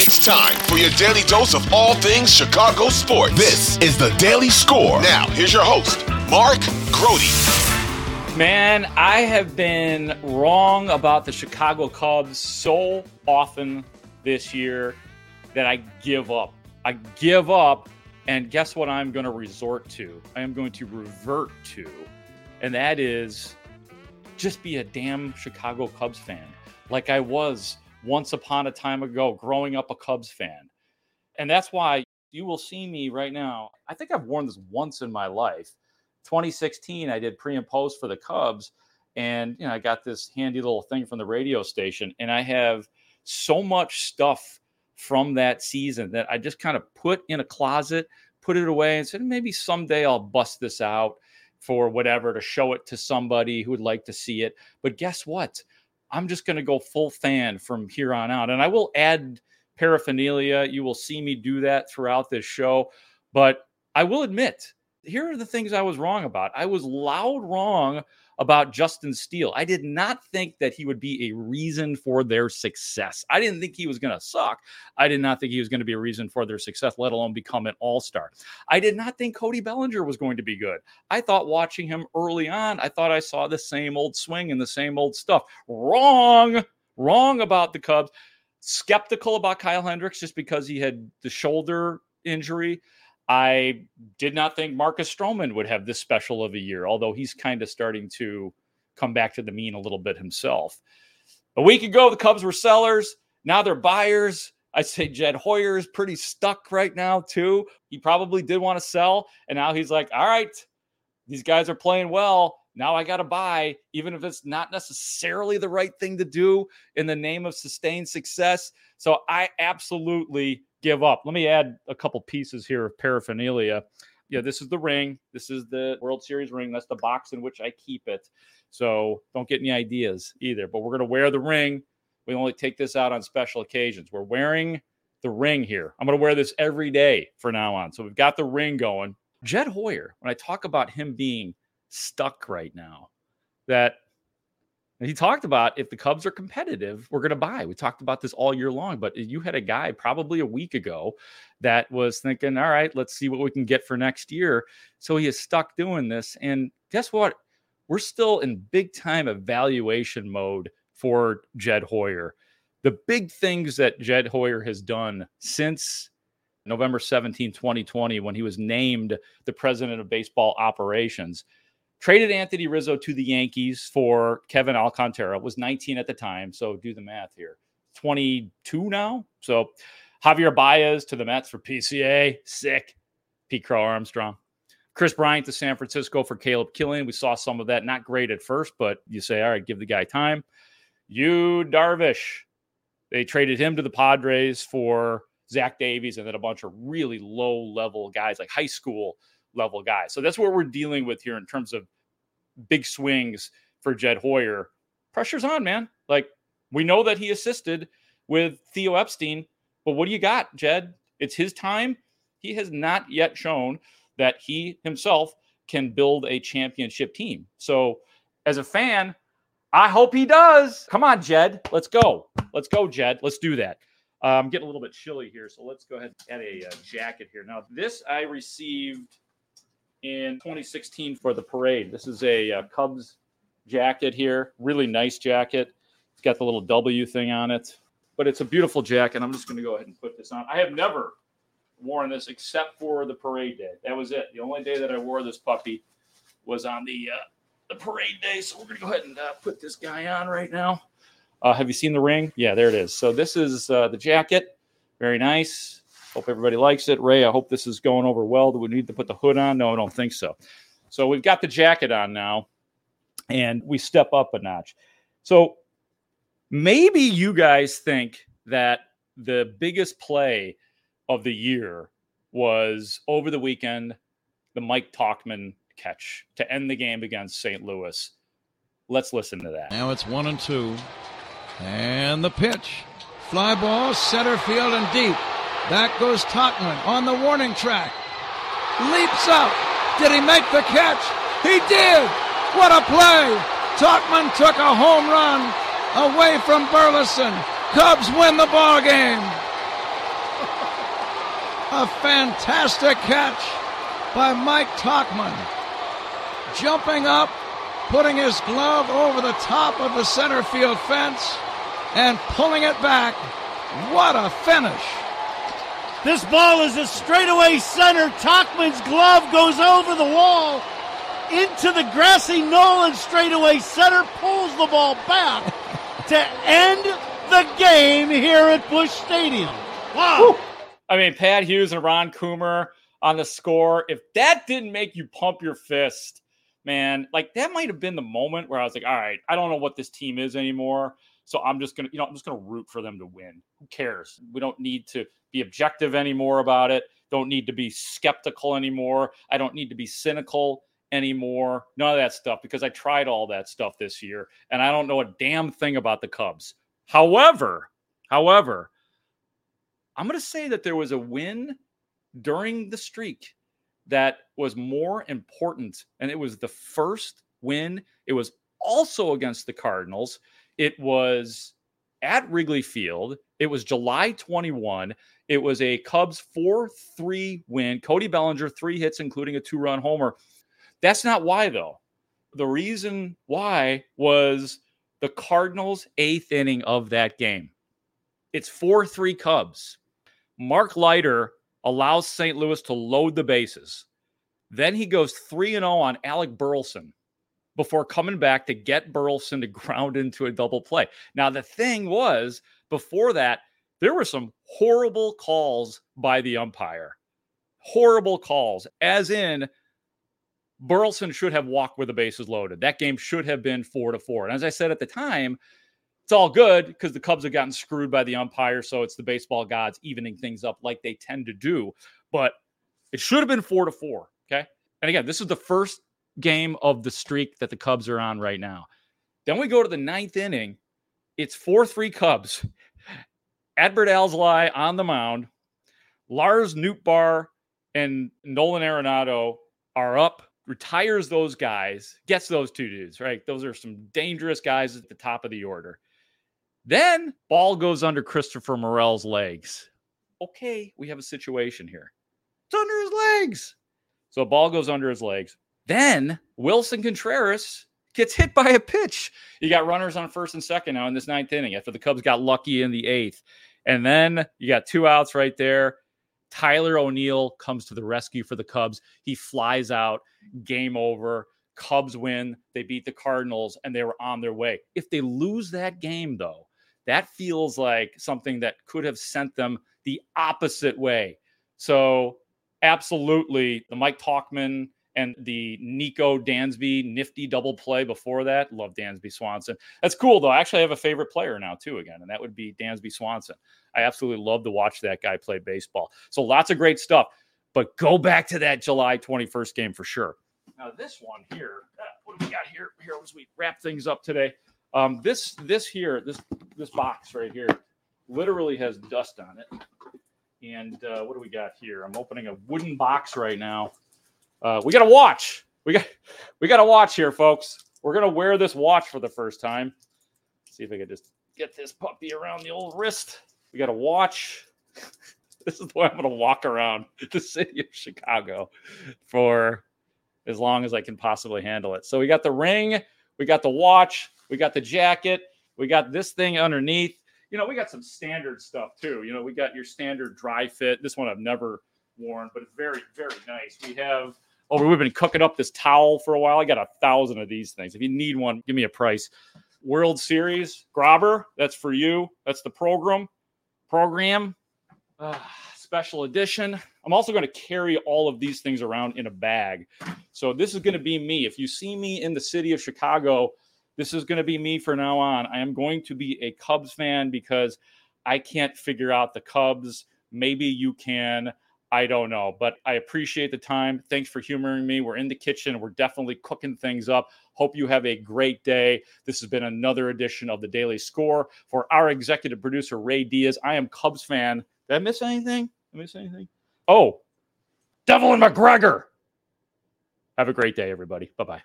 It's time for your daily dose of all things Chicago sports. This is the Daily Score. Now, here's your host, Mark Grote. Man, I have been wrong about the Chicago Cubs so often this year that I give up. I give up, and guess what I'm going to resort to? I am going to revert to, and that is just be a damn Chicago Cubs fan like I was once upon a time ago growing up a Cubs fan. And that's why you will see me right now. I think I've worn this once in my life. 2016, I did pre and post for the Cubs. And you know, I got this handy little thing from the radio station, and I have so much stuff from that season that I just kind of put in a closet, put it away, and said maybe someday I'll bust this out for whatever to show it to somebody who would like to see it. But guess what? I'm just going to go full fan from here on out. And I will add paraphernalia. You will see me do that throughout this show. But I will admit, here are the things I was wrong about. I was loud wrong about Justin Steele. I did not think that he would be a reason for their success. I didn't think he was going to suck. I did not think he was going to be a reason for their success, let alone become an all star. I did not think Cody Bellinger was going to be good. I thought watching him early on, I thought I saw the same old swing and the same old stuff. Wrong, wrong about the Cubs. Skeptical about Kyle Hendricks just because he had the shoulder injury. I did not think Marcus Stroman would have this special of a year, although he's kind of starting to come back to the mean a little bit himself. A week ago, the Cubs were sellers. Now they're buyers. I say Jed Hoyer is pretty stuck right now, too. He probably did want to sell. And now he's like, all right, these guys are playing well. Now I got to buy, even if it's not necessarily the right thing to do in the name of sustained success. So I absolutely give up. Let me add a couple pieces here of paraphernalia. Yeah, this is the ring. This is the World Series ring. That's the box in which I keep it. So don't get any ideas either. But we're going to wear the ring. We only take this out on special occasions. We're wearing the ring here. I'm going to wear this every day for now on. So we've got the ring going. Jed Hoyer, when I talk about him being stuck right now, that and he talked about if the Cubs are competitive, we're going to buy. We talked about this all year long, but you had a guy probably a week ago that was thinking, all right, let's see what we can get for next year. So he is stuck doing this. And guess what? We're still in big time evaluation mode for Jed Hoyer. The big things that Jed Hoyer has done since November 17, 2020, when he was named the president of baseball operations traded Anthony Rizzo to the Yankees for Kevin Alcantara, was 19 at the time. So do the math here. 22 now. So Javier Baez to the Mets for PCA. Sick. Pete Crow Armstrong. Kris Bryant to San Francisco for Caleb Killian. We saw some of that. Not great at first, but you say, all right, give the guy time. Yu Darvish. They traded him to the Padres for Zach Davies and then a bunch of really low level guys like high school level guy. So that's what we're dealing with here in terms of big swings for Jed Hoyer. Pressure's on, man. Like we know that he assisted with Theo Epstein, but what do you got, Jed? It's his time. He has not yet shown that he himself can build a championship team. So as a fan, I hope he does. Come on, Jed. Let's go. Let's go, Jed. Let's do that. Uh, I'm getting a little bit chilly here, so let's go ahead and add a uh, jacket here. Now, this I received in 2016 for the parade. This is a, a uh, Cubs jacket here, really nice jacket. It's got the little W thing on it, but it's a beautiful jacket. I'm just going to go ahead and put this on. I have never worn this except for the parade day. That was it. The only day that I wore this puppy was on the uh, the parade day. So we're going to go ahead and uh, put this guy on right now. Uh, have you seen the ring? Yeah, there it is. So this is uh, the jacket. Very nice. Hope everybody likes it. Ray, I hope this is going over well. Do we need to put the hood on? No, I don't think so. So we've got the jacket on now, and we step up a notch. So maybe you guys think that the biggest play of the year was over the weekend the Mike Tauchman catch to end the game against St. Louis. Let's listen to that. Now it's one and two. And the pitch. Fly ball, center field and deep. Back goes Tauchman on the warning track. Leaps up. Did he make the catch? He did. What a play. Tauchman took a home run away from Burleson. Cubs win the ball game. A fantastic catch by Mike Tauchman. Jumping up, putting his glove over the top of the center field fence, and pulling it back. What a finish! This ball is a straightaway center. Tauchman's glove goes over the wall into the grassy knoll and straightaway center pulls the ball back to end the game here at Busch Stadium. Wow. Woo. I mean, Pat Hughes and Ron Coomer on the score. If that didn't make you pump your fist, man, like that might have been the moment where I was like, all right, I don't know what this team is anymore. So I'm just gonna, you know, I'm just gonna root for them to win. Who cares? We don't need to be objective anymore about it. Don't need to be skeptical anymore. I don't need to be cynical anymore. None of that stuff because I tried all that stuff this year and I don't know a damn thing about the Cubs. However, however, I'm going to say that there was a win during the streak that was more important and it was the first win. It was also against the Cardinals. It was at Wrigley Field. It was July 21. It was a Cubs 4 3 win. Cody Bellinger, three hits, including a two run homer. That's not why, though. The reason why was the Cardinals' eighth inning of that game. It's 4 3 Cubs. Mark Leiter allows St. Louis to load the bases. Then he goes 3 0 on Alec Burleson before coming back to get Burleson to ground into a double play. Now, the thing was, before that, there were some horrible calls by the umpire. Horrible calls, as in Burleson should have walked with the bases loaded. That game should have been four to four. And as I said at the time, it's all good because the Cubs have gotten screwed by the umpire. So it's the baseball gods evening things up like they tend to do. But it should have been four to four. Okay. And again, this is the first game of the streak that the Cubs are on right now. Then we go to the ninth inning. It's 4 3 Cubs. Adbert Alzolay on the mound. Lars Nootbaar and Nolan Arenado are up retires those guys, gets those two dudes, right? Those are some dangerous guys at the top of the order. Then ball goes under Christopher Morel's legs. Okay, we have a situation here. It's under his legs. So ball goes under his legs. Then Willson Contreras gets hit by a pitch. You got runners on first and second now in this ninth inning after the Cubs got lucky in the eighth. And then you got two outs right there. Tyler O'Neill comes to the rescue for the Cubs. He flies out, game over. Cubs win. They beat the Cardinals and they were on their way. If they lose that game, though, that feels like something that could have sent them the opposite way. So, absolutely, the Mike Tauchman and the Nico Dansby nifty double play before that. Love Dansby Swanson. That's cool though. I actually have a favorite player now too again, and that would be Dansby Swanson. I absolutely love to watch that guy play baseball. So lots of great stuff. But go back to that July 21st game for sure. Now this one here, what do we got here? Here as we wrap things up today. Um, this this here, this this box right here, literally has dust on it. And uh, what do we got here? I'm opening a wooden box right now uh, we got to watch. We got we got to watch here, folks. We're gonna wear this watch for the first time. Let's see if I can just get this puppy around the old wrist. We got a watch. this is the way I'm gonna walk around the city of Chicago for as long as I can possibly handle it. So we got the ring, we got the watch, we got the jacket, we got this thing underneath. You know, we got some standard stuff too. You know, we got your standard dry fit. This one I've never worn, but it's very, very nice. We have Oh, we've been cooking up this towel for a while. I got a thousand of these things. If you need one, give me a price. World Series grabber, that's for you. That's the program. Program. Uh, special edition. I'm also going to carry all of these things around in a bag. So this is going to be me. If you see me in the city of Chicago, this is going to be me for now on. I am going to be a Cubs fan because I can't figure out the Cubs. Maybe you can. I don't know, but I appreciate the time. Thanks for humoring me. We're in the kitchen. We're definitely cooking things up. Hope you have a great day. This has been another edition of the Daily Score. For our executive producer, Ray Diaz, I am Cubs fan. Did I miss anything? Did I miss anything? Oh, Devil and McGregor. Have a great day, everybody. Bye bye.